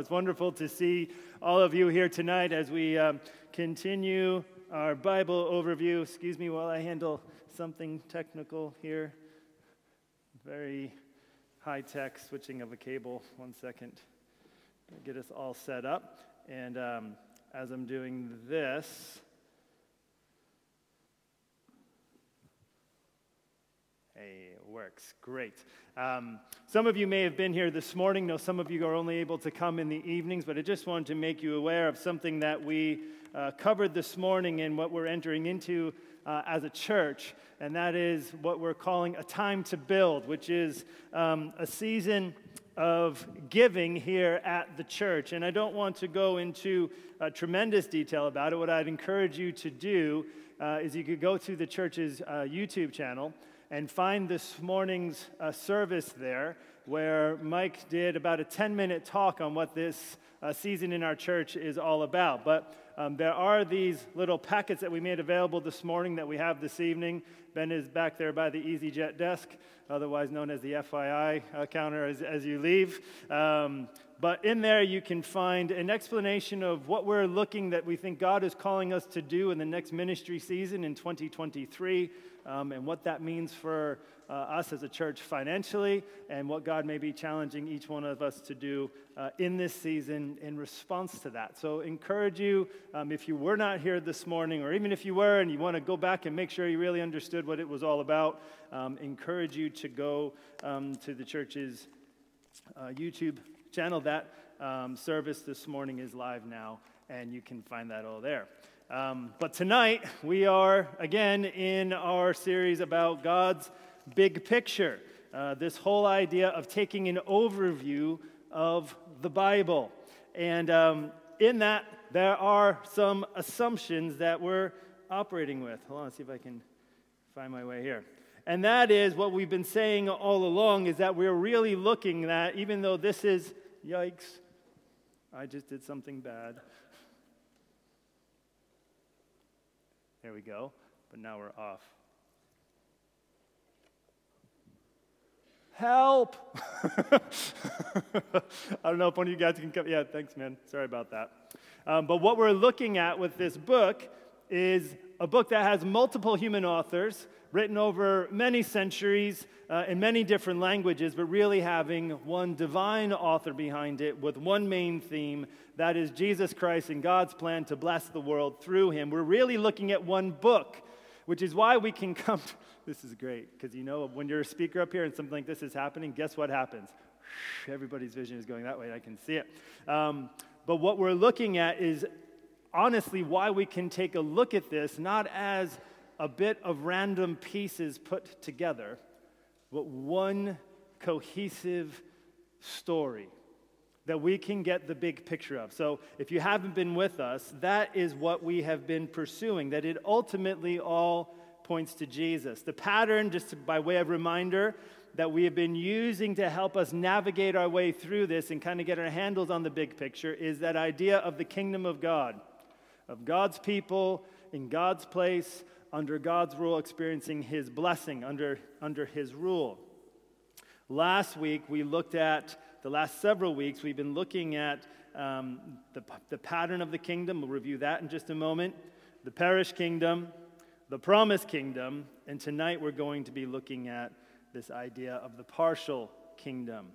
It's wonderful to see all of you here tonight as we um, continue our Bible overview. Excuse me while I handle something technical here. Very high tech switching of a cable. One second. Get us all set up. And um, as I'm doing this, Hey, works. Great. Um, some of you may have been here this morning. No, some of you are only able to come in the evenings, but I just wanted to make you aware of something that we uh, covered this morning and what we're entering into uh, as a church, and that is what we're calling a time to build, which is um, a season of giving here at the church. And I don't want to go into uh, tremendous detail about it. What I'd encourage you to do uh, is you could go to the church's uh, YouTube channel and find this morning's uh, service there where Mike did about a 10 minute talk on what this uh, season in our church is all about. But um, there are these little packets that we made available this morning that we have this evening. Ben is back there by the EasyJet desk, otherwise known as the FYI uh, counter as, as you leave. Um, but in there, you can find an explanation of what we're looking that we think God is calling us to do in the next ministry season in 2023 um, and what that means for uh, us as a church financially, and what God may be challenging each one of us to do uh, in this season in response to that. So, encourage you, um, if you were not here this morning, or even if you were and you want to go back and make sure you really understood what it was all about, um, encourage you to go um, to the church's uh, YouTube channel. That um, service this morning is live now, and you can find that all there. Um, but tonight, we are again in our series about God's big picture. Uh, this whole idea of taking an overview of the Bible. And um, in that, there are some assumptions that we're operating with. Hold on, let's see if I can find my way here. And that is what we've been saying all along is that we're really looking at, even though this is, yikes, I just did something bad. There we go. But now we're off. Help! I don't know if one of you guys can come. Yeah, thanks, man. Sorry about that. Um, but what we're looking at with this book is a book that has multiple human authors, written over many centuries uh, in many different languages, but really having one divine author behind it with one main theme that is Jesus Christ and God's plan to bless the world through him. We're really looking at one book, which is why we can come. To, this is great, because you know, when you're a speaker up here and something like this is happening, guess what happens? Everybody's vision is going that way, I can see it. Um, but what we're looking at is honestly why we can take a look at this not as a bit of random pieces put together, but one cohesive story that we can get the big picture of. So, if you haven't been with us, that is what we have been pursuing, that it ultimately all points to Jesus. The pattern, just by way of reminder, that we have been using to help us navigate our way through this and kind of get our handles on the big picture is that idea of the kingdom of God, of God's people in God's place, under God's rule, experiencing his blessing under, under his rule. Last week, we looked at, the last several weeks, we've been looking at um, the, the pattern of the kingdom. We'll review that in just a moment. The parish kingdom, the promised kingdom, and tonight we're going to be looking at this idea of the partial kingdom.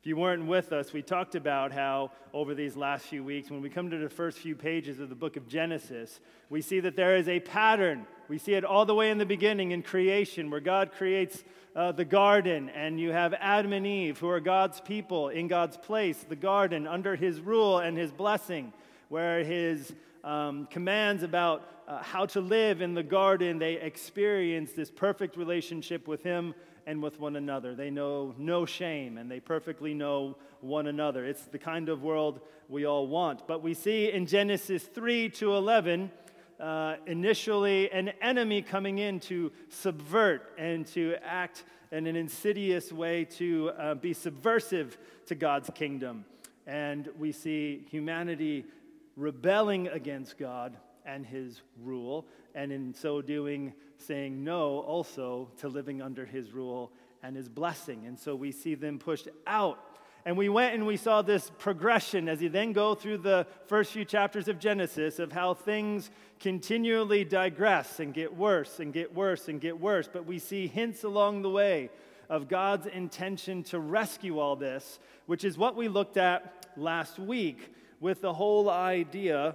If you weren't with us, we talked about how over these last few weeks, when we come to the first few pages of the book of Genesis, we see that there is a pattern. We see it all the way in the beginning in creation, where God creates uh, the garden, and you have Adam and Eve, who are God's people in God's place, the garden, under his rule and his blessing, where his um, commands about uh, how to live in the garden, they experience this perfect relationship with him and with one another. They know no shame and they perfectly know one another. It's the kind of world we all want. But we see in Genesis 3 to 11, uh, initially an enemy coming in to subvert and to act in an insidious way to uh, be subversive to God's kingdom. And we see humanity rebelling against God and his rule, and in so doing, saying no also to living under his rule and his blessing. And so we see them pushed out. And we went and we saw this progression as you then go through the first few chapters of Genesis of how things continually digress and get worse and get worse and get worse. But we see hints along the way of God's intention to rescue all this, which is what we looked at last week with the whole idea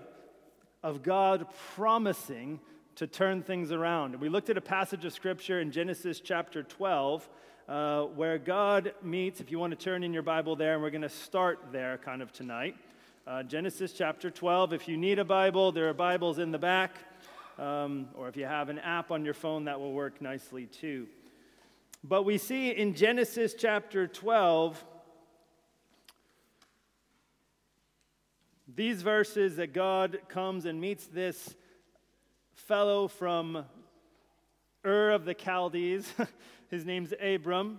of God promising to turn things around. We looked at a passage of scripture in Genesis chapter 12 uh, where God meets, if you want to turn in your Bible there, and we're going to start there kind of tonight. Uh, Genesis chapter 12. If you need a Bible, there are Bibles in the back. Um, or if you have an app on your phone, that will work nicely too. But we see in Genesis chapter 12 these verses that God comes and meets this fellow from Ur of the Chaldees. His name's Abram.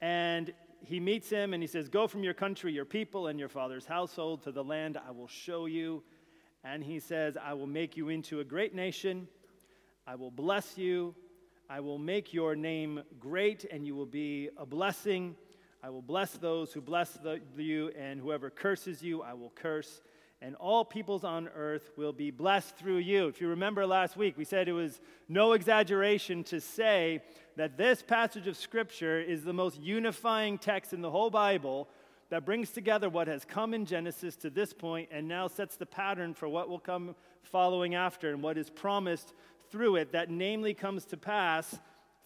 And he meets him and he says, Go from your country, your people, and your father's household to the land I will show you. And he says, I will make you into a great nation. I will bless you. I will make your name great, and you will be a blessing. I will bless those who bless the, you, and whoever curses you, I will curse and all peoples on earth will be blessed through you. If you remember last week, we said it was no exaggeration to say that this passage of Scripture is the most unifying text in the whole Bible that brings together what has come in Genesis to this point and now sets the pattern for what will come following after and what is promised through it, that namely comes to pass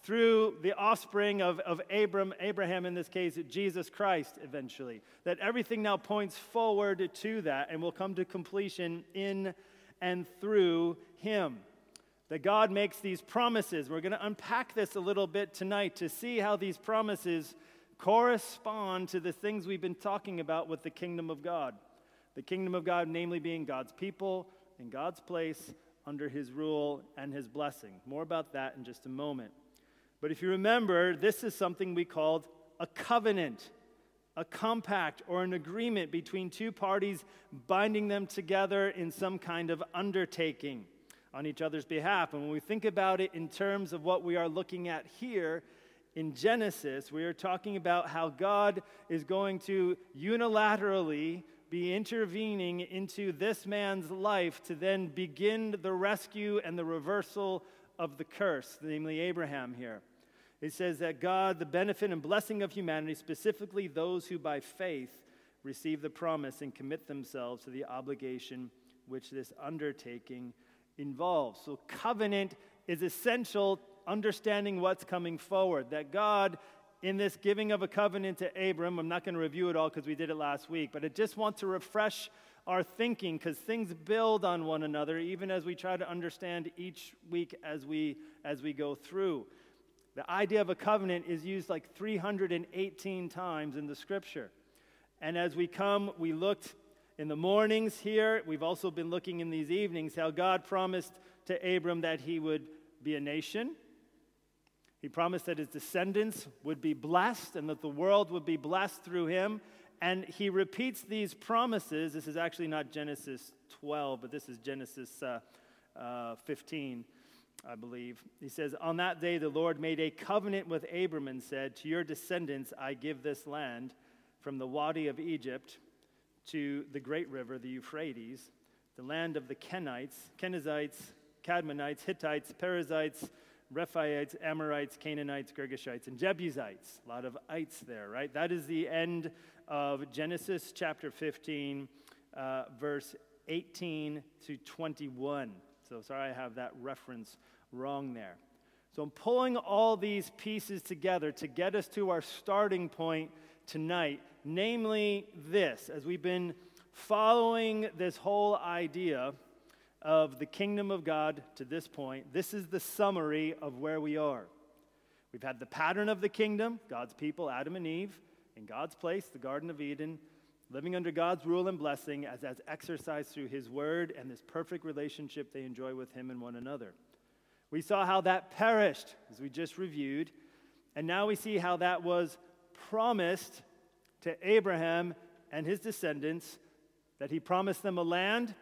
through the offspring of, of Abram, Abraham in this case, Jesus Christ eventually. That everything now points forward to that and will come to completion in and through him. That God makes these promises. We're going to unpack this a little bit tonight to see how these promises correspond to the things we've been talking about with the kingdom of God. The kingdom of God, namely being God's people in God's place under his rule and his blessing. More about that in just a moment. But if you remember, this is something we called a covenant, a compact or an agreement between two parties binding them together in some kind of undertaking on each other's behalf. And when we think about it in terms of what we are looking at here in Genesis, we are talking about how God is going to unilaterally be intervening into this man's life to then begin the rescue and the reversal of the curse, namely Abraham here. It says that God, the benefit and blessing of humanity, specifically those who by faith receive the promise and commit themselves to the obligation which this undertaking involves. So, covenant is essential, understanding what's coming forward. That God, in this giving of a covenant to Abram, I'm not going to review it all because we did it last week, but I just want to refresh our thinking because things build on one another even as we try to understand each week as we as we go through the idea of a covenant is used like 318 times in the scripture. And as we come, we looked in the mornings here. We've also been looking in these evenings how God promised to Abram that he would be a nation. He promised that his descendants would be blessed and that the world would be blessed through him. And he repeats these promises. This is actually not Genesis 12, but this is Genesis uh, uh, 15. I believe. He says, On that day the Lord made a covenant with Abram and said, To your descendants I give this land, from the Wadi of Egypt to the great river, the Euphrates, the land of the Kenites, Kenizzites, Kadmonites, Hittites, Perizzites, Rephaites, Amorites, Canaanites, Girgashites, and Jebusites. A lot of ites there, right? That is the end of Genesis chapter 15, uh, verse 18 to 21. So sorry I have that reference wrong there. So I'm pulling all these pieces together to get us to our starting point tonight, namely this, as we've been following this whole idea of the kingdom of God to this point, this is the summary of where we are. We've had the pattern of the kingdom, God's people, Adam and Eve, in God's place, the Garden of Eden, living under God's rule and blessing as, as exercised through His word and this perfect relationship they enjoy with Him and one another. We saw how that perished, as we just reviewed, and now we see how that was promised to Abraham and his descendants that he promised them a land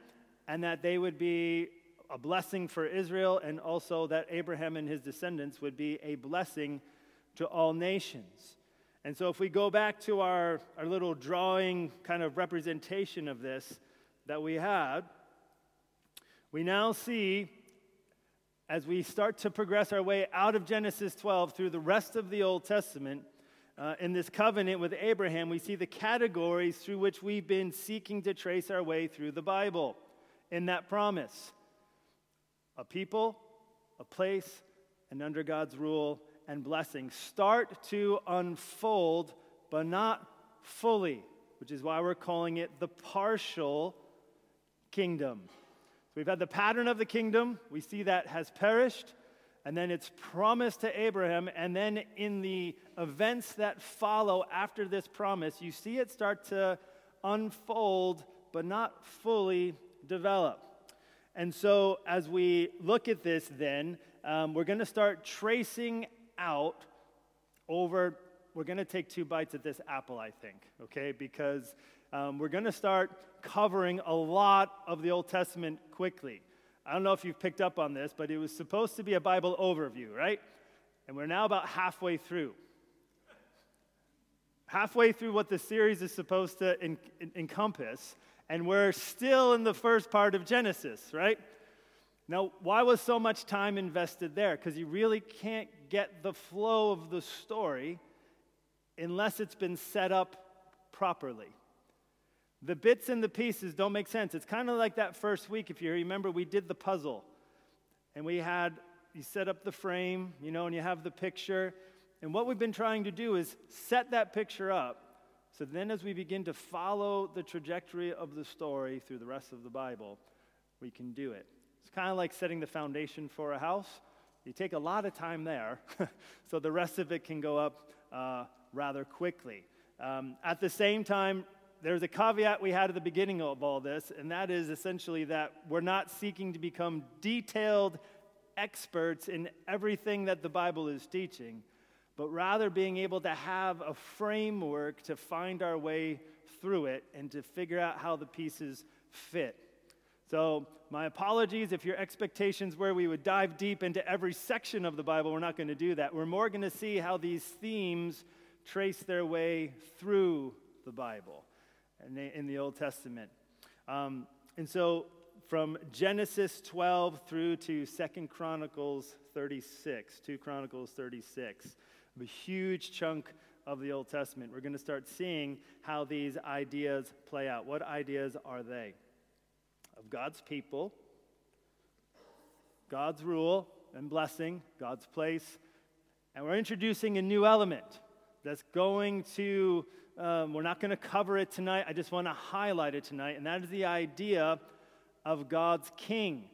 and that they would be a blessing for Israel, and also that Abraham and his descendants would be a blessing to all nations. And so, if we go back to our, our little drawing kind of representation of this that we had, we now see as we start to progress our way out of Genesis 12 through the rest of the Old Testament, uh, in this covenant with Abraham, we see the categories through which we've been seeking to trace our way through the Bible. In that promise a people, a place, and under God's rule and blessing start to unfold, but not fully, which is why we're calling it the partial kingdom. So we've had the pattern of the kingdom, we see that has perished, and then it's promised to Abraham, and then in the events that follow after this promise, you see it start to unfold, but not fully develop. And so, as we look at this, then, um, we're going to start tracing out over, we're going to take two bites at this apple, I think, okay? Because um, we're going to start covering a lot of the Old Testament quickly. I don't know if you've picked up on this, but it was supposed to be a Bible overview, right? And we're now about halfway through. Halfway through what the series is supposed to en- en- encompass, and we're still in the first part of Genesis, right? Now, why was so much time invested there? Because you really can't get the flow of the story unless it's been set up properly. The bits and the pieces don't make sense. It's kind of like that first week, if you remember, we did the puzzle. And we had, you set up the frame, you know, and you have the picture. And what we've been trying to do is set that picture up so then, as we begin to follow the trajectory of the story through the rest of the Bible, we can do it. It's kind of like setting the foundation for a house. You take a lot of time there, so the rest of it can go up uh, rather quickly. Um, at the same time, there's a caveat we had at the beginning of all this, and that is essentially that we're not seeking to become detailed experts in everything that the Bible is teaching but rather being able to have a framework to find our way through it and to figure out how the pieces fit. So, my apologies if your expectations were we would dive deep into every section of the Bible. We're not going to do that. We're more going to see how these themes trace their way through the Bible in the Old Testament. Um, and so, from Genesis 12 through to Second Chronicles 36, 2 Chronicles 36 a huge chunk of the Old Testament. We're going to start seeing how these ideas play out. What ideas are they? Of God's people, God's rule and blessing, God's place, and we're introducing a new element that's going to, um, we're not going to cover it tonight. I just want to highlight it tonight, and that is the idea of God's king.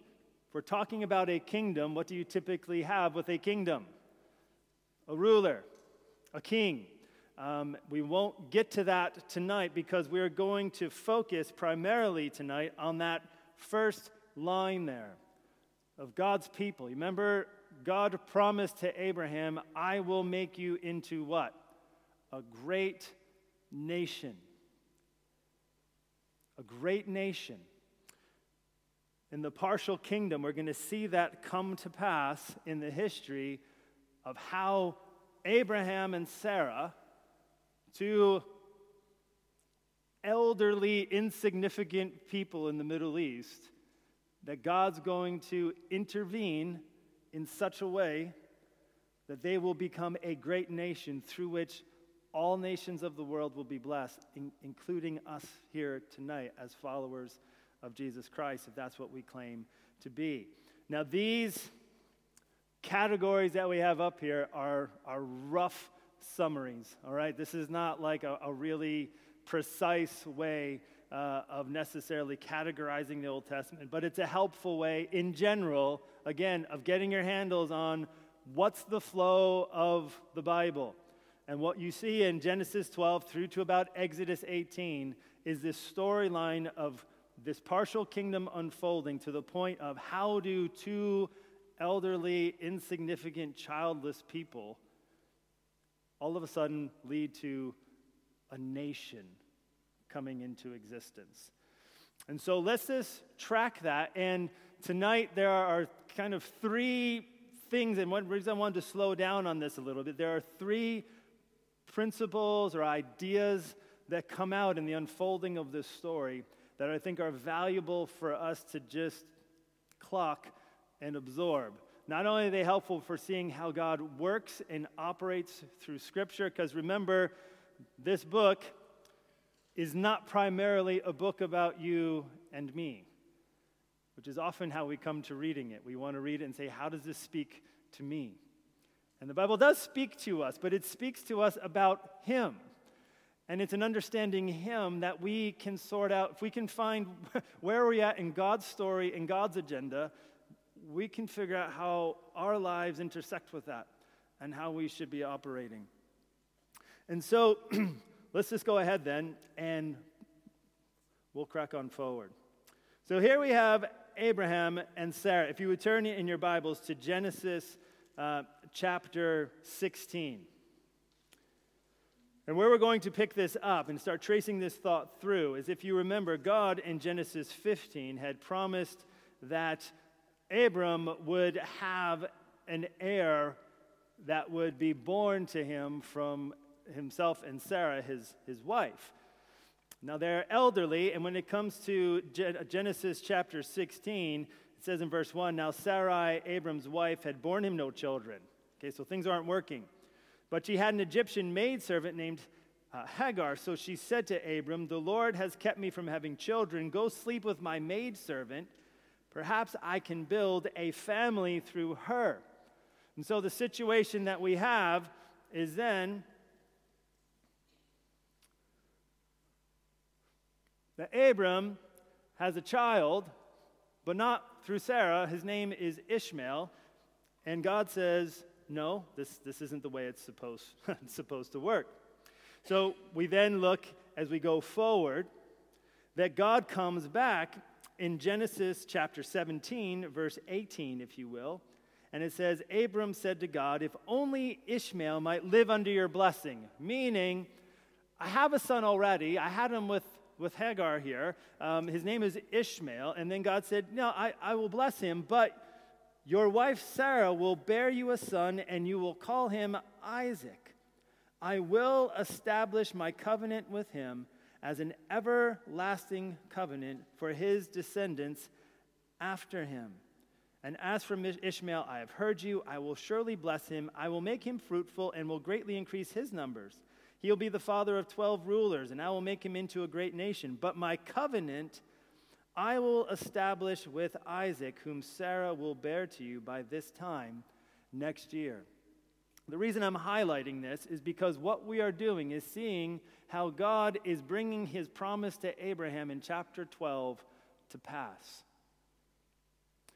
If we're talking about a kingdom, what do you typically have with a kingdom? a ruler, a king. Um, we won't get to that tonight because we're going to focus primarily tonight on that first line there of God's people. Remember, God promised to Abraham, I will make you into what? A great nation. A great nation. In the partial kingdom, we're going to see that come to pass in the history of how Abraham and Sarah, two elderly, insignificant people in the Middle East, that God's going to intervene in such a way that they will become a great nation through which all nations of the world will be blessed, in, including us here tonight as followers of Jesus Christ, if that's what we claim to be. Now, these categories that we have up here are, are rough summaries, all right? This is not like a, a really precise way uh, of necessarily categorizing the Old Testament, but it's a helpful way in general, again, of getting your handles on what's the flow of the Bible. And what you see in Genesis 12 through to about Exodus 18 is this storyline of this partial kingdom unfolding to the point of how do two elderly, insignificant, childless people all of a sudden lead to a nation coming into existence. And so let's just track that. And tonight there are kind of three things, and one reason I wanted to slow down on this a little bit there are three principles or ideas that come out in the unfolding of this story that I think are valuable for us to just clock and absorb. Not only are they helpful for seeing how God works and operates through Scripture, because remember, this book is not primarily a book about you and me, which is often how we come to reading it. We want to read it and say, How does this speak to me? And the Bible does speak to us, but it speaks to us about Him. And it's an understanding Him that we can sort out. If we can find where we're at in God's story, in God's agenda, we can figure out how our lives intersect with that and how we should be operating. And so let's just go ahead then and we'll crack on forward. So here we have Abraham and Sarah. If you would turn in your Bibles to Genesis uh, chapter 16. And where we're going to pick this up and start tracing this thought through is if you remember, God in Genesis 15 had promised that Abram would have an heir that would be born to him from himself and Sarah, his, his wife. Now they're elderly, and when it comes to Genesis chapter 16, it says in verse 1 Now Sarai, Abram's wife, had borne him no children. Okay, so things aren't working. But she had an Egyptian maidservant named uh, Hagar. So she said to Abram, The Lord has kept me from having children. Go sleep with my maidservant. Perhaps I can build a family through her. And so the situation that we have is then that Abram has a child, but not through Sarah. His name is Ishmael. And God says, no, this, this isn't the way it's supposed, supposed to work. So we then look as we go forward that God comes back in Genesis chapter 17, verse 18, if you will. And it says, Abram said to God, If only Ishmael might live under your blessing. Meaning, I have a son already. I had him with, with Hagar here. Um, his name is Ishmael. And then God said, No, I, I will bless him, but your wife Sarah will bear you a son, and you will call him Isaac. I will establish my covenant with him as an everlasting covenant for his descendants after him. And as for Ishmael, I have heard you. I will surely bless him. I will make him fruitful and will greatly increase his numbers. He will be the father of 12 rulers, and I will make him into a great nation. But my covenant I will establish with Isaac, whom Sarah will bear to you by this time next year. The reason I'm highlighting this is because what we are doing is seeing how God is bringing his promise to Abraham in chapter 12 to pass.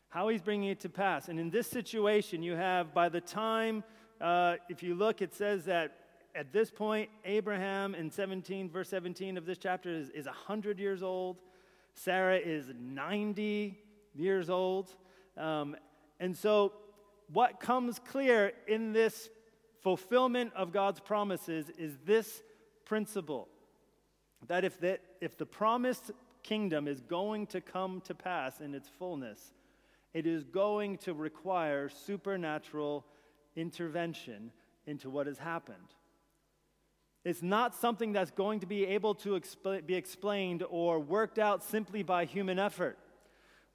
How he's bringing it to pass. And in this situation, you have by the time, uh, if you look, it says that at this point, Abraham in 17, verse 17 of this chapter is, is 100 years old. Sarah is 90 years old. Um, and so, what comes clear in this fulfillment of God's promises is this principle that if the, if the promised kingdom is going to come to pass in its fullness, it is going to require supernatural intervention into what has happened. It's not something that's going to be able to expl- be explained or worked out simply by human effort.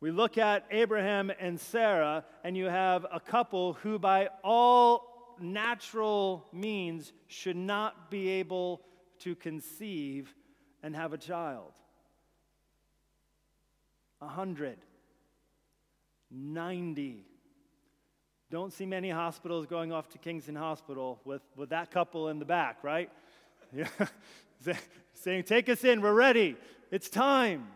We look at Abraham and Sarah, and you have a couple who, by all natural means, should not be able to conceive and have a child. A hundred. 90. Don't see many hospitals going off to Kingston Hospital with, with that couple in the back, right? Yeah. Saying, Take us in, we're ready, it's time.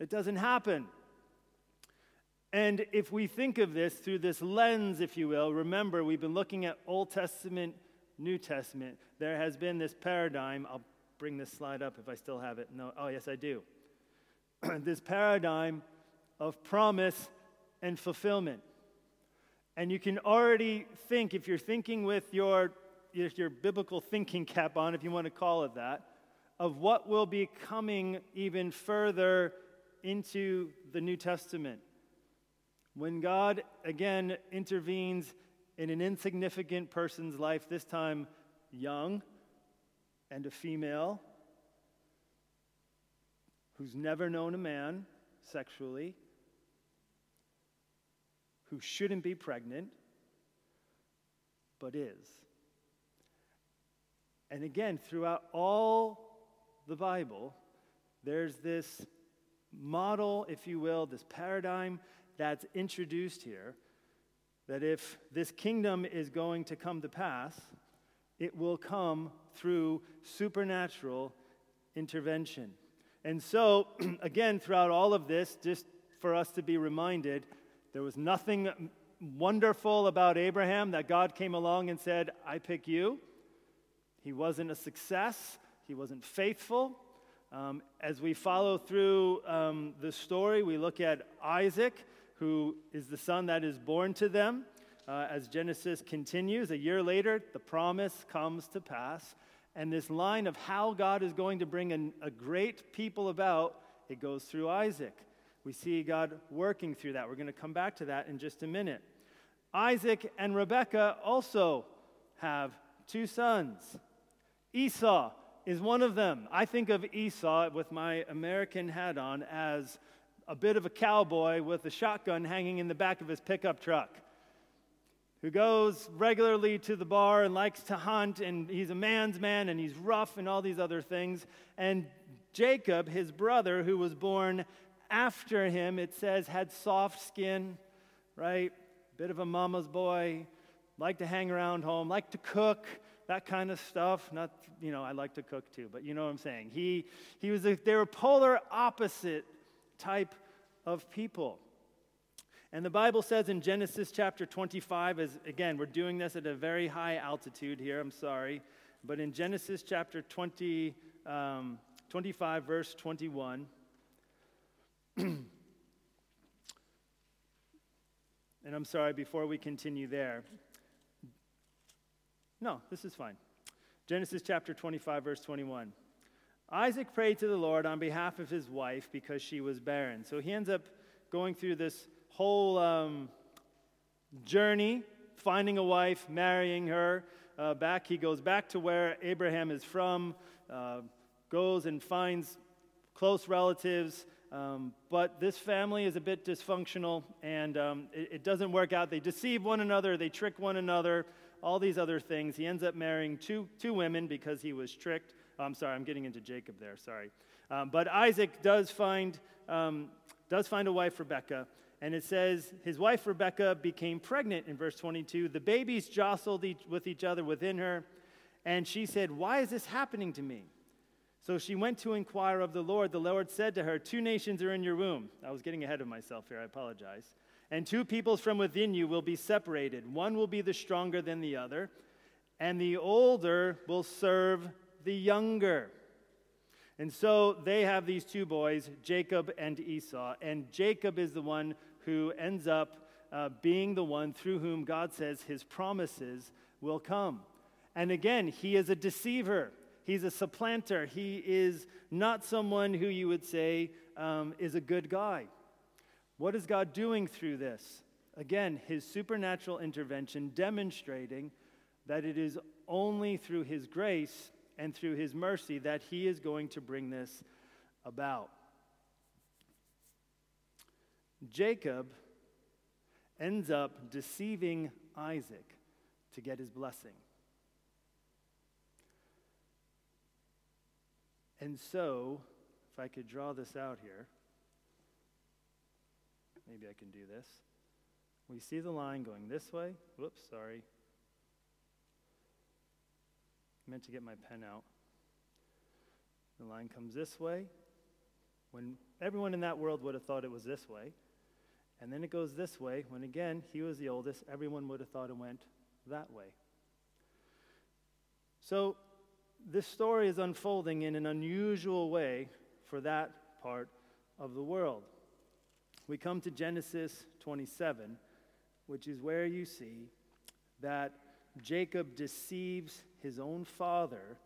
It doesn't happen. And if we think of this through this lens, if you will, remember we've been looking at Old Testament, New Testament. There has been this paradigm. I'll bring this slide up if I still have it. No, oh, yes, I do. this paradigm of promise and fulfillment. And you can already think, if you're thinking with your your biblical thinking cap on, if you want to call it that, of what will be coming even further into the New Testament. When God again intervenes in an insignificant person's life, this time young and a female who's never known a man sexually, who shouldn't be pregnant, but is. And again, throughout all the Bible, there's this model, if you will, this paradigm that's introduced here that if this kingdom is going to come to pass, it will come through supernatural intervention. And so, again, throughout all of this, just for us to be reminded, there was nothing wonderful about Abraham that God came along and said, I pick you. He wasn't a success, he wasn't faithful. Um, as we follow through um, the story, we look at Isaac, who is the son that is born to them. Uh, as Genesis continues, a year later, the promise comes to pass. And this line of how God is going to bring an, a great people about, it goes through Isaac. We see God working through that. We're going to come back to that in just a minute. Isaac and Rebekah also have two sons. Esau is one of them. I think of Esau with my American hat on as a bit of a cowboy with a shotgun hanging in the back of his pickup truck who goes regularly to the bar and likes to hunt, and he's a man's man and he's rough and all these other things. And Jacob, his brother, who was born after him, it says, had soft skin, right? Bit of a mama's boy, liked to hang around home, liked to cook, that kind of stuff. Not, you know, I like to cook too, but you know what I'm saying. He, he was a, they were polar opposite type of people. And the Bible says in Genesis chapter 25, as again, we're doing this at a very high altitude here, I'm sorry, but in Genesis chapter 20, um, 25, verse 21, and I'm sorry, before we continue there, no, this is fine. Genesis chapter 25, verse 21. Isaac prayed to the Lord on behalf of his wife because she was barren. So he ends up going through this whole um, journey, finding a wife, marrying her. Uh, back, he goes back to where Abraham is from, uh, goes and finds close relatives. Um, but this family is a bit dysfunctional and um, it, it doesn't work out. They deceive one another, they trick one another all these other things. He ends up marrying two, two women because he was tricked. Oh, I'm sorry, I'm getting into Jacob there, sorry. Um, but Isaac does find, um, does find a wife, Rebecca, and it says his wife Rebecca became pregnant in verse 22. The babies jostled each, with each other within her, and she said, Why is this happening to me? So she went to inquire of the Lord. The Lord said to her, Two nations are in your womb. I was getting ahead of myself here, I apologize. And two peoples from within you will be separated. One will be the stronger than the other, and the older will serve the younger. And so they have these two boys, Jacob and Esau. And Jacob is the one who ends up uh, being the one through whom God says his promises will come. And again, he is a deceiver. He's a supplanter. He is not someone who you would say um, is a good guy. What is God doing through this? Again, his supernatural intervention demonstrating that it is only through his grace and through his mercy that he is going to bring this about. Jacob ends up deceiving Isaac to get his blessing. And so, if I could draw this out here, Maybe I can do this. We see the line going this way. Whoops, sorry. I meant to get my pen out. The line comes this way. When everyone in that world would have thought it was this way. And then it goes this way, when again, he was the oldest, everyone would have thought it went that way. So, this story is unfolding in an unusual way for that part of the world we come to Genesis 27, which is where you see that Jacob deceives his own father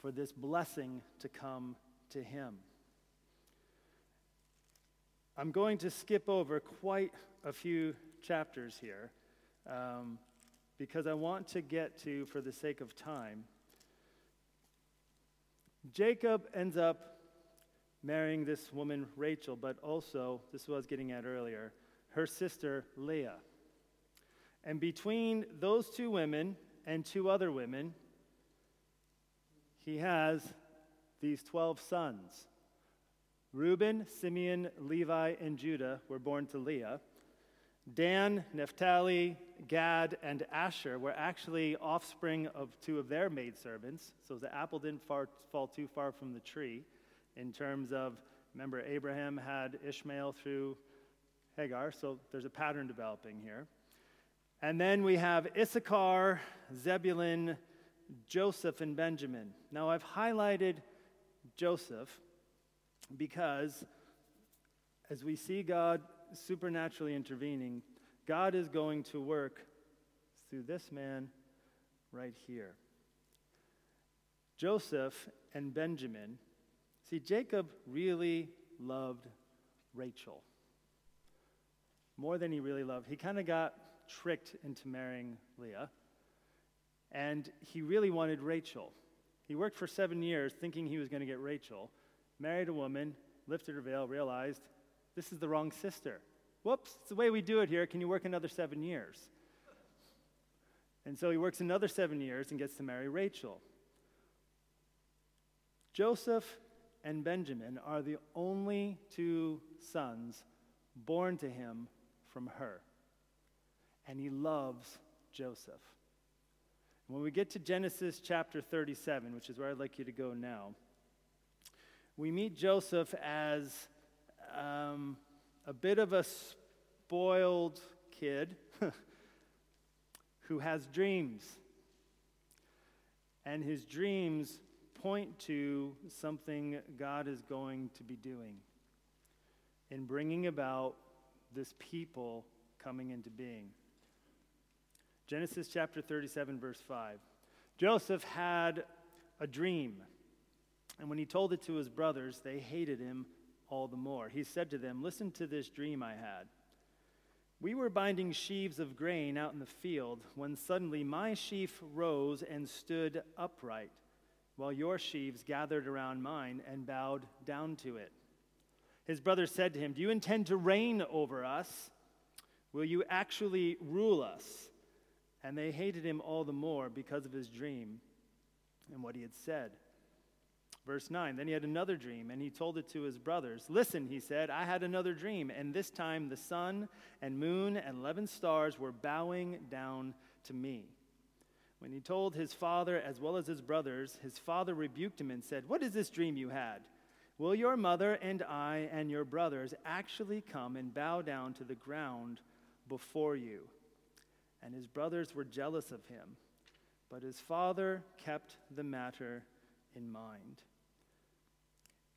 for this blessing to come to him. I'm going to skip over quite a few chapters here. Um, because I want to get to, for the sake of time, Jacob ends up marrying this woman, Rachel, but also, this was getting at earlier, her sister, Leah. And between those two women and two other women, he has these 12 sons. Reuben, Simeon, Levi, and Judah were born to Leah. Dan, Naphtali, Gad, and Asher were actually offspring of two of their maidservants. So the apple didn't far, fall too far from the tree in terms of, remember, Abraham had Ishmael through Hagar, so there's a pattern developing here. And then we have Issachar, Zebulun, Joseph, and Benjamin. Now I've highlighted Joseph because as we see God supernaturally intervening, God is going to work through this man right here. Joseph and Benjamin. See, Jacob really loved Rachel more than he really loved. He kind of got tricked into marrying Leah, and he really wanted Rachel. He worked for seven years thinking he was going to get Rachel, married a woman, lifted her veil, realized this is the wrong sister. Whoops, it's the way we do it here. Can you work another seven years? And so he works another seven years and gets to marry Rachel. Joseph and Benjamin are the only two sons born to him from her. And he loves Joseph. When we get to Genesis chapter 37, which is where I'd like you to go now, we meet Joseph as um, a bit of a spoiled kid who has dreams. And his dreams point to something God is going to be doing in bringing about this people coming into being. Genesis chapter 37, verse 5. Joseph had a dream, and when he told it to his brothers, they hated him all the more. He said to them, Listen to this dream I had. We were binding sheaves of grain out in the field when suddenly my sheaf rose and stood upright, while your sheaves gathered around mine and bowed down to it. His brothers said to him, Do you intend to reign over us? Will you actually rule us? And they hated him all the more because of his dream and what he had said. Verse 9 Then he had another dream, and he told it to his brothers. Listen, he said, I had another dream, and this time the sun and moon and 11 stars were bowing down to me. When he told his father as well as his brothers, his father rebuked him and said, What is this dream you had? Will your mother and I and your brothers actually come and bow down to the ground before you? And his brothers were jealous of him, but his father kept the matter in mind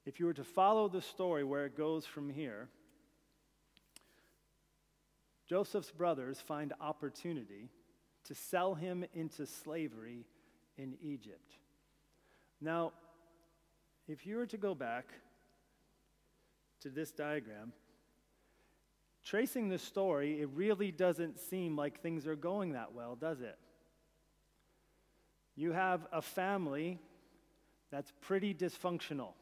if you were to follow the story where it goes from here, Joseph's brothers find opportunity to sell him into slavery in Egypt. Now, if you were to go back to this diagram, tracing the story, it really doesn't seem like things are going that well, does it? You have a family that's pretty dysfunctional.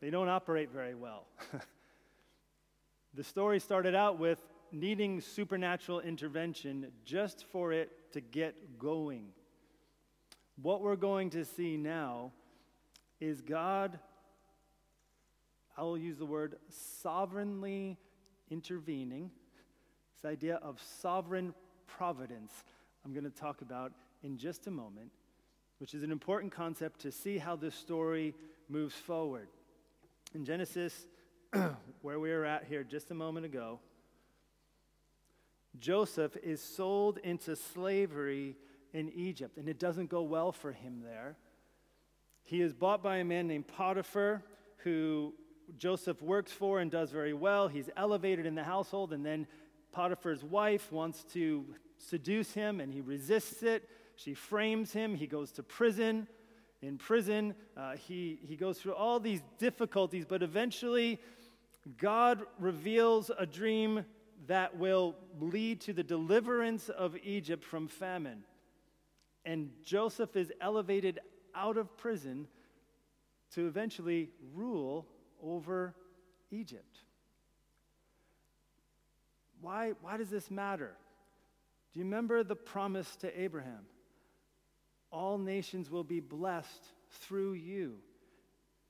They don't operate very well. the story started out with needing supernatural intervention just for it to get going. What we're going to see now is God, I will use the word sovereignly intervening. This idea of sovereign providence, I'm going to talk about in just a moment, which is an important concept to see how this story moves forward. In Genesis, where we were at here just a moment ago, Joseph is sold into slavery in Egypt, and it doesn't go well for him there. He is bought by a man named Potiphar, who Joseph works for and does very well. He's elevated in the household, and then Potiphar's wife wants to seduce him, and he resists it. She frames him. He goes to prison in prison. Uh, he, he goes through all these difficulties, but eventually, God reveals a dream that will lead to the deliverance of Egypt from famine. And Joseph is elevated out of prison to eventually rule over Egypt. Why, why does this matter? Do you remember the promise to Abraham? All nations will be blessed through you.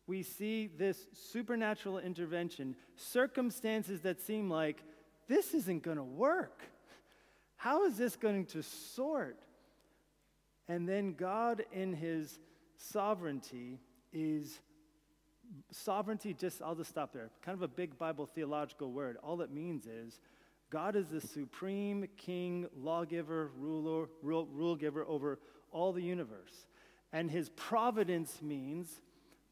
We see this supernatural intervention, circumstances that seem like this isn't going to work. How is this going to sort? And then God, in his sovereignty, is sovereignty, just, I'll just stop there. Kind of a big Bible theological word. All it means is God is the supreme king, lawgiver, ruler, rule, rule giver over all the universe. And his providence means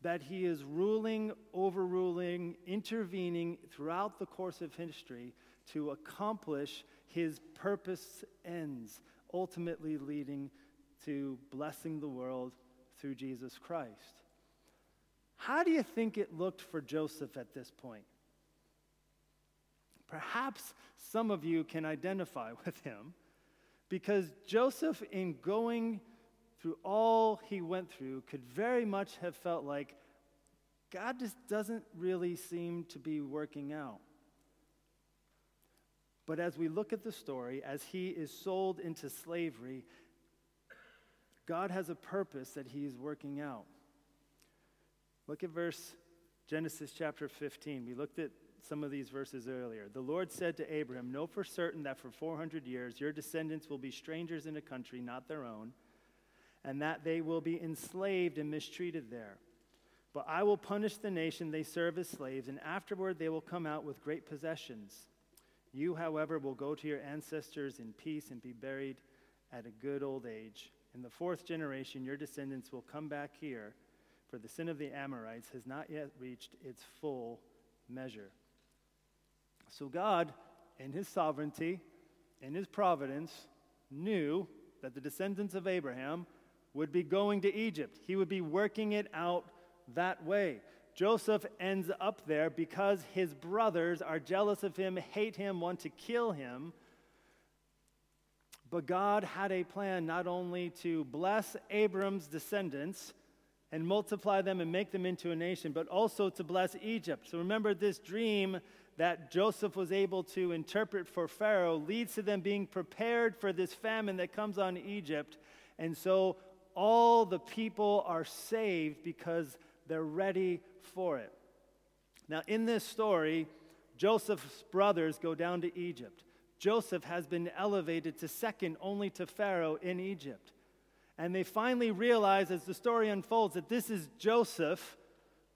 that he is ruling, overruling, intervening throughout the course of history to accomplish his purpose ends, ultimately leading to blessing the world through Jesus Christ. How do you think it looked for Joseph at this point? Perhaps some of you can identify with him because Joseph, in going through all he went through, could very much have felt like God just doesn't really seem to be working out. But as we look at the story, as he is sold into slavery, God has a purpose that he is working out. Look at verse Genesis chapter 15. We looked at some of these verses earlier. The Lord said to Abraham, Know for certain that for 400 years your descendants will be strangers in a country not their own, and that they will be enslaved and mistreated there. But I will punish the nation they serve as slaves, and afterward they will come out with great possessions. You, however, will go to your ancestors in peace and be buried at a good old age. In the fourth generation, your descendants will come back here, for the sin of the Amorites has not yet reached its full measure. So, God, in His sovereignty, in His providence, knew that the descendants of Abraham would be going to Egypt. He would be working it out that way. Joseph ends up there because his brothers are jealous of him, hate him, want to kill him. But God had a plan not only to bless Abram's descendants and multiply them and make them into a nation, but also to bless Egypt. So remember, this dream that Joseph was able to interpret for Pharaoh leads to them being prepared for this famine that comes on Egypt. And so all the people are saved because they're ready for it. Now, in this story, Joseph's brothers go down to Egypt. Joseph has been elevated to second only to Pharaoh in Egypt. And they finally realize as the story unfolds that this is Joseph,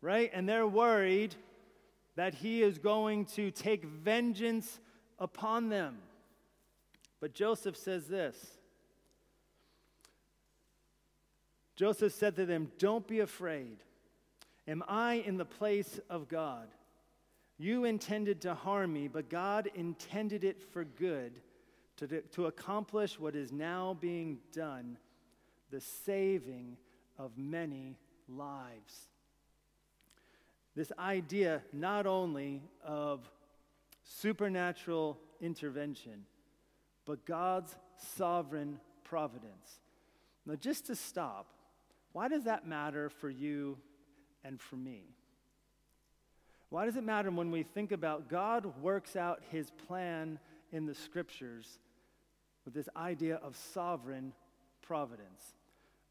right? And they're worried that he is going to take vengeance upon them. But Joseph says this Joseph said to them, Don't be afraid. Am I in the place of God? You intended to harm me, but God intended it for good to, to accomplish what is now being done the saving of many lives. This idea not only of supernatural intervention, but God's sovereign providence. Now, just to stop, why does that matter for you and for me. Why does it matter when we think about God works out his plan in the scriptures with this idea of sovereign providence?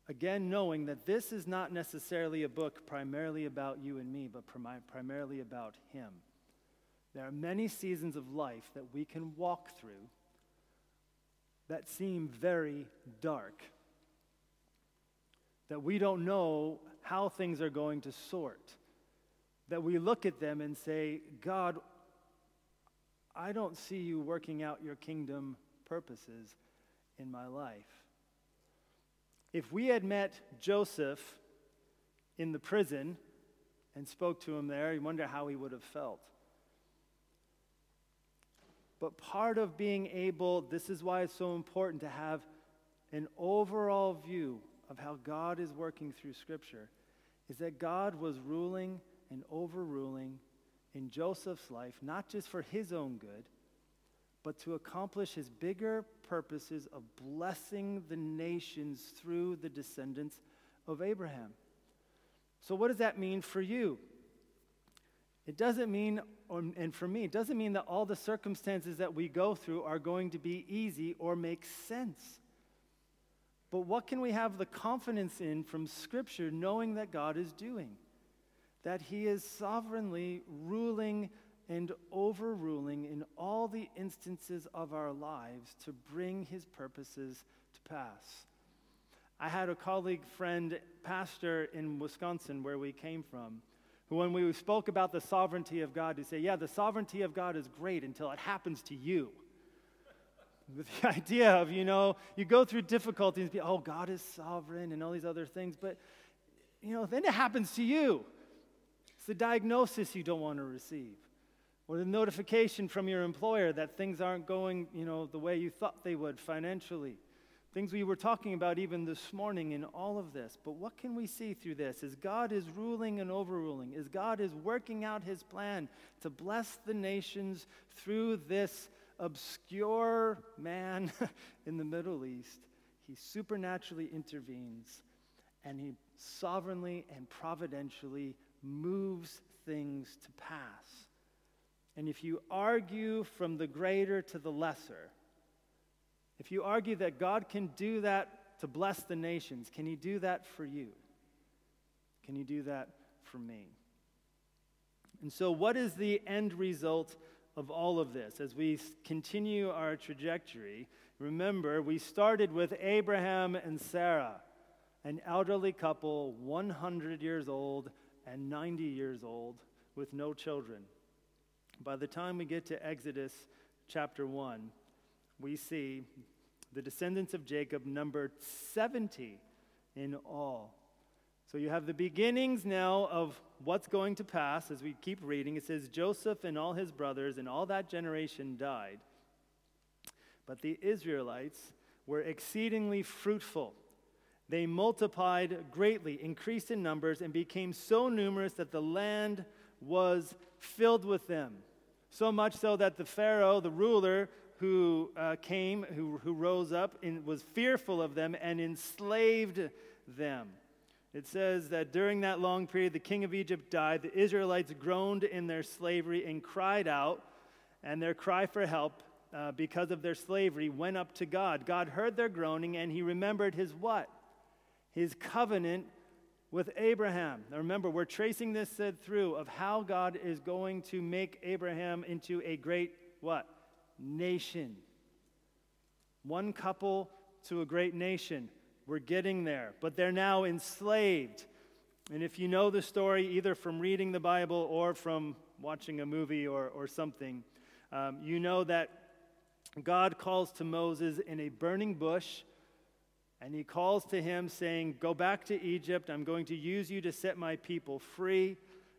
Again, knowing that this is not necessarily a book primarily about you and me, but primarily about him. There are many seasons of life that we can walk through that seem very dark, that we don't know how things are going to sort. That we look at them and say, God, I don't see you working out your kingdom purposes in my life. If we had met Joseph in the prison and spoke to him there, you wonder how he would have felt. But part of being able, this is why it's so important to have an overall view of how God is working through Scripture is that God was ruling and overruling in Joseph's life, not just for his own good, but to accomplish his bigger purposes of blessing the nations through the descendants of Abraham. So, what does that mean for you? It doesn't mean, and for me, it doesn't mean that all the circumstances that we go through are going to be easy or make sense. But what can we have the confidence in from Scripture knowing that God is doing? That He is sovereignly ruling and overruling in all the instances of our lives to bring His purposes to pass. I had a colleague, friend, pastor in Wisconsin, where we came from, who, when we spoke about the sovereignty of God, he say, Yeah, the sovereignty of God is great until it happens to you. With the idea of, you know, you go through difficulties, oh, God is sovereign and all these other things, but, you know, then it happens to you. It's the diagnosis you don't want to receive, or the notification from your employer that things aren't going, you know, the way you thought they would financially. Things we were talking about even this morning in all of this. But what can we see through this? Is God is ruling and overruling. Is God is working out his plan to bless the nations through this obscure man in the Middle East. He supernaturally intervenes and he sovereignly and providentially moves things to pass. And if you argue from the greater to the lesser, if you argue that God can do that to bless the nations, can He do that for you? Can He do that for me? And so, what is the end result of all of this? As we continue our trajectory, remember, we started with Abraham and Sarah, an elderly couple, 100 years old and 90 years old, with no children. By the time we get to Exodus chapter 1, we see the descendants of Jacob numbered 70 in all. So you have the beginnings now of what's going to pass as we keep reading. It says, Joseph and all his brothers and all that generation died. But the Israelites were exceedingly fruitful. They multiplied greatly, increased in numbers, and became so numerous that the land was filled with them. So much so that the Pharaoh, the ruler, who uh, came, who, who rose up, and was fearful of them and enslaved them. It says that during that long period, the king of Egypt died. The Israelites groaned in their slavery and cried out, and their cry for help uh, because of their slavery went up to God. God heard their groaning, and he remembered his what? His covenant with Abraham. Now remember, we're tracing this said through of how God is going to make Abraham into a great what? nation. One couple to a great nation. We're getting there, but they're now enslaved. And if you know the story, either from reading the Bible or from watching a movie or, or something, um, you know that God calls to Moses in a burning bush, and he calls to him, saying, Go back to Egypt. I'm going to use you to set my people free.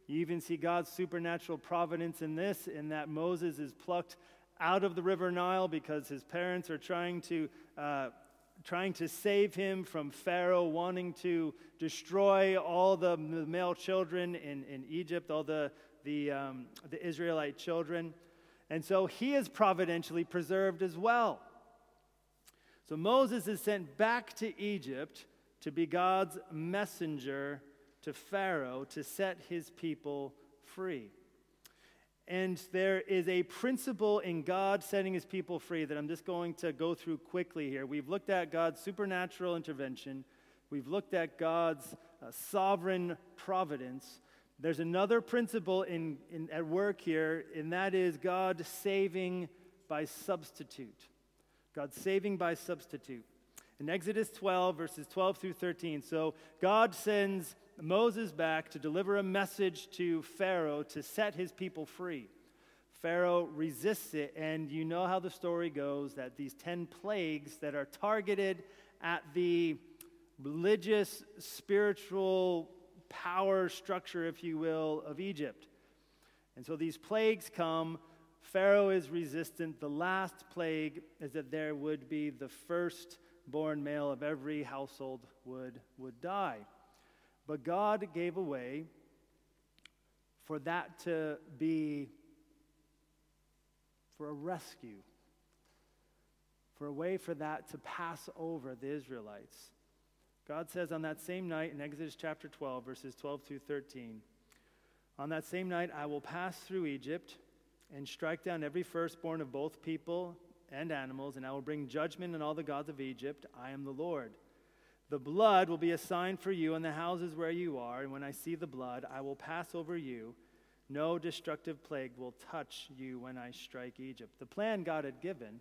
You even see God's supernatural providence in this, in that Moses is plucked out of the river Nile because his parents are trying to, uh, trying to save him from Pharaoh wanting to destroy all the male children in, in Egypt, all the, the, um, the Israelite children. And so he is providentially preserved as well. So Moses is sent back to Egypt to be God's messenger to Pharaoh to set his people free. And there is a principle in God setting his people free that I'm just going to go through quickly here. We've looked at God's supernatural intervention, we've looked at God's uh, sovereign providence. There's another principle in, in, at work here, and that is God saving by substitute. God saving by substitute. In Exodus 12, verses 12 through 13, so God sends Moses back to deliver a message to Pharaoh to set his people free. Pharaoh resists it, and you know how the story goes that these 10 plagues that are targeted at the religious, spiritual power structure, if you will, of Egypt. And so these plagues come. Pharaoh is resistant. The last plague is that there would be the firstborn male of every household would, would die. But God gave a way for that to be for a rescue, for a way for that to pass over the Israelites. God says on that same night in Exodus chapter 12, verses 12 through 13, On that same night I will pass through Egypt and strike down every firstborn of both people and animals, and I will bring judgment on all the gods of Egypt. I am the Lord. The blood will be a sign for you in the houses where you are, and when I see the blood, I will pass over you. No destructive plague will touch you when I strike Egypt. The plan God had given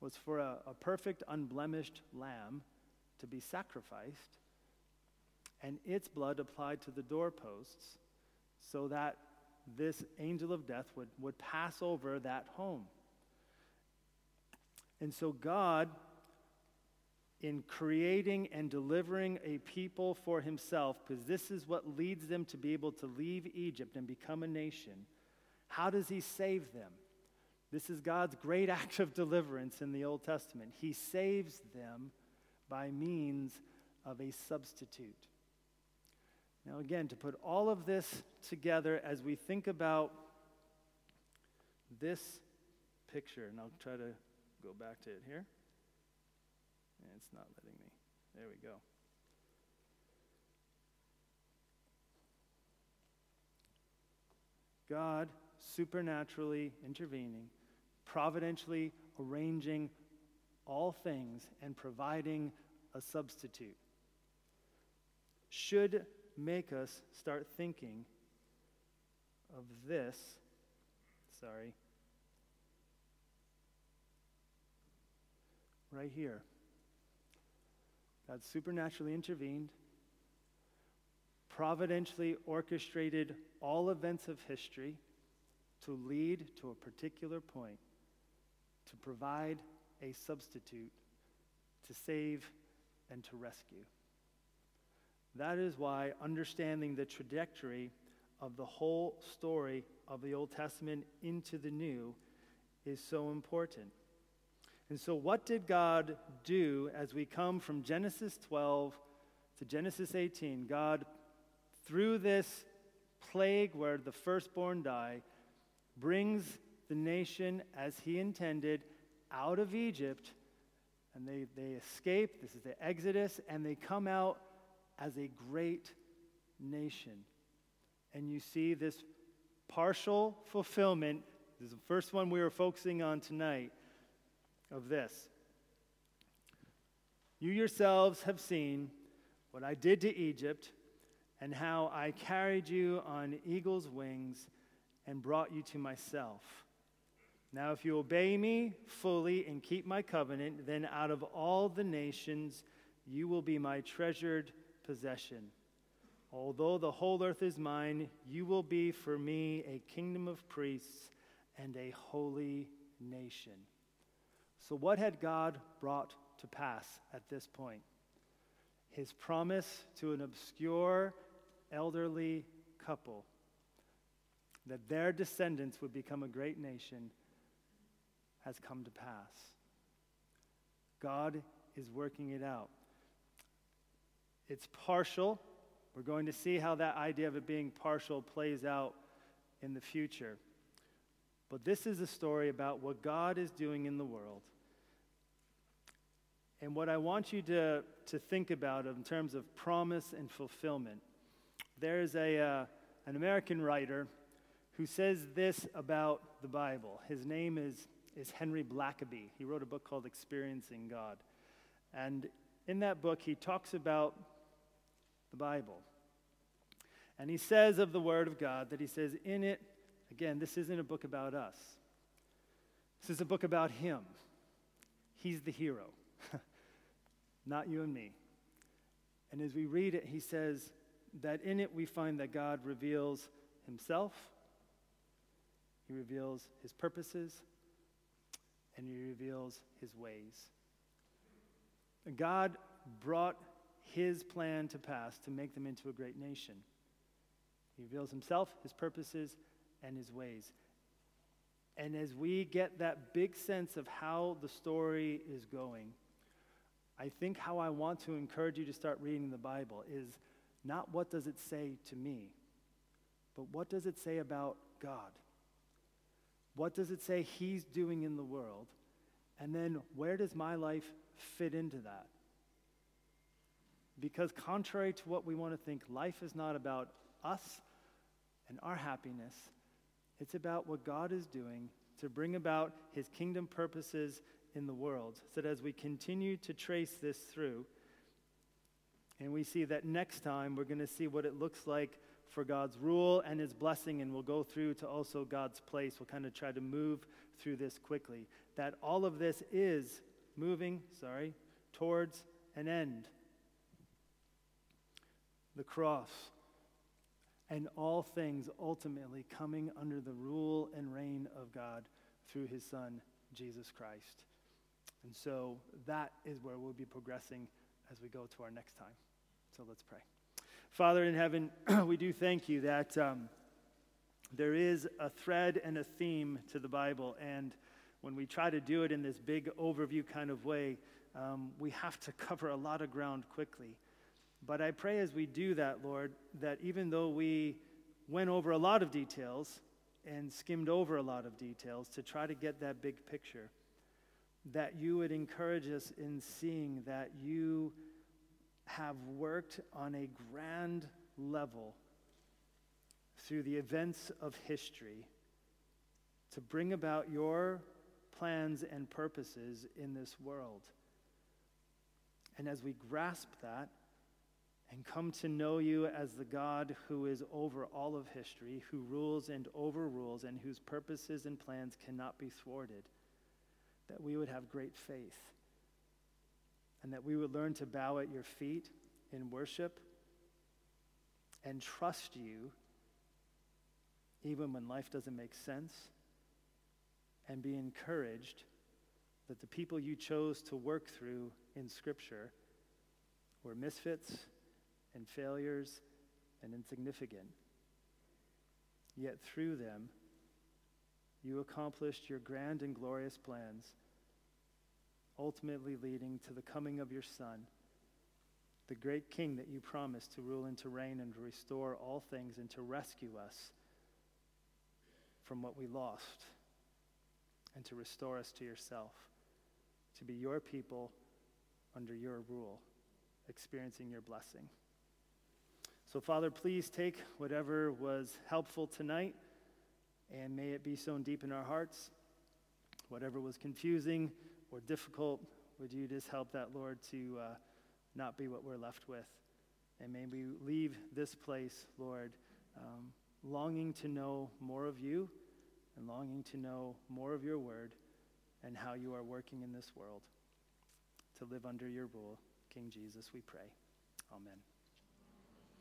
was for a, a perfect, unblemished lamb to be sacrificed, and its blood applied to the doorposts so that this angel of death would, would pass over that home. And so, God, in creating and delivering a people for himself, because this is what leads them to be able to leave Egypt and become a nation, how does he save them? This is God's great act of deliverance in the Old Testament. He saves them by means of a substitute. Now, again, to put all of this together as we think about this picture, and I'll try to go back to it here. And it's not letting me. There we go. God supernaturally intervening, providentially arranging all things, and providing a substitute should make us start thinking of this. Sorry. Right here. God supernaturally intervened, providentially orchestrated all events of history to lead to a particular point, to provide a substitute, to save and to rescue. That is why understanding the trajectory of the whole story of the Old Testament into the New is so important. And so, what did God do as we come from Genesis 12 to Genesis 18? God, through this plague where the firstborn die, brings the nation as he intended out of Egypt, and they, they escape. This is the Exodus, and they come out as a great nation. And you see this partial fulfillment. This is the first one we were focusing on tonight of this. You yourselves have seen what I did to Egypt and how I carried you on eagle's wings and brought you to myself. Now, if you obey me fully and keep my covenant, then out of all the nations you will be my treasured possession. Although the whole earth is mine, you will be for me a kingdom of priests and a holy nation. So, what had God brought to pass at this point? His promise to an obscure elderly couple that their descendants would become a great nation has come to pass. God is working it out. It's partial. We're going to see how that idea of it being partial plays out in the future. But this is a story about what God is doing in the world. And what I want you to, to think about in terms of promise and fulfillment. There's a, uh, an American writer who says this about the Bible. His name is, is Henry Blackaby. He wrote a book called Experiencing God. And in that book, he talks about the Bible. And he says of the Word of God that he says, in it, again, this isn't a book about us, this is a book about him. He's the hero not you and me. And as we read it, he says that in it we find that God reveals himself, he reveals his purposes, and he reveals his ways. God brought his plan to pass to make them into a great nation. He reveals himself, his purposes, and his ways. And as we get that big sense of how the story is going, I think how I want to encourage you to start reading the Bible is not what does it say to me, but what does it say about God? What does it say He's doing in the world? And then where does my life fit into that? Because, contrary to what we want to think, life is not about us and our happiness. It's about what God is doing to bring about his kingdom purposes in the world. So that as we continue to trace this through, and we see that next time we're going to see what it looks like for God's rule and his blessing, and we'll go through to also God's place. We'll kind of try to move through this quickly. That all of this is moving, sorry, towards an end the cross, and all things ultimately coming under the rule and reign of God through his Son, Jesus Christ. And so that is where we'll be progressing as we go to our next time. So let's pray. Father in heaven, we do thank you that um, there is a thread and a theme to the Bible. And when we try to do it in this big overview kind of way, um, we have to cover a lot of ground quickly. But I pray as we do that, Lord, that even though we went over a lot of details and skimmed over a lot of details to try to get that big picture, that you would encourage us in seeing that you have worked on a grand level through the events of history to bring about your plans and purposes in this world. And as we grasp that, and come to know you as the God who is over all of history, who rules and overrules, and whose purposes and plans cannot be thwarted, that we would have great faith, and that we would learn to bow at your feet in worship and trust you even when life doesn't make sense, and be encouraged that the people you chose to work through in Scripture were misfits and failures and insignificant. Yet through them, you accomplished your grand and glorious plans, ultimately leading to the coming of your Son, the great King that you promised to rule and to reign and to restore all things and to rescue us from what we lost and to restore us to yourself, to be your people under your rule, experiencing your blessing. So, Father, please take whatever was helpful tonight and may it be sown deep in our hearts. Whatever was confusing or difficult, would you just help that, Lord, to uh, not be what we're left with? And may we leave this place, Lord, um, longing to know more of you and longing to know more of your word and how you are working in this world to live under your rule. King Jesus, we pray. Amen.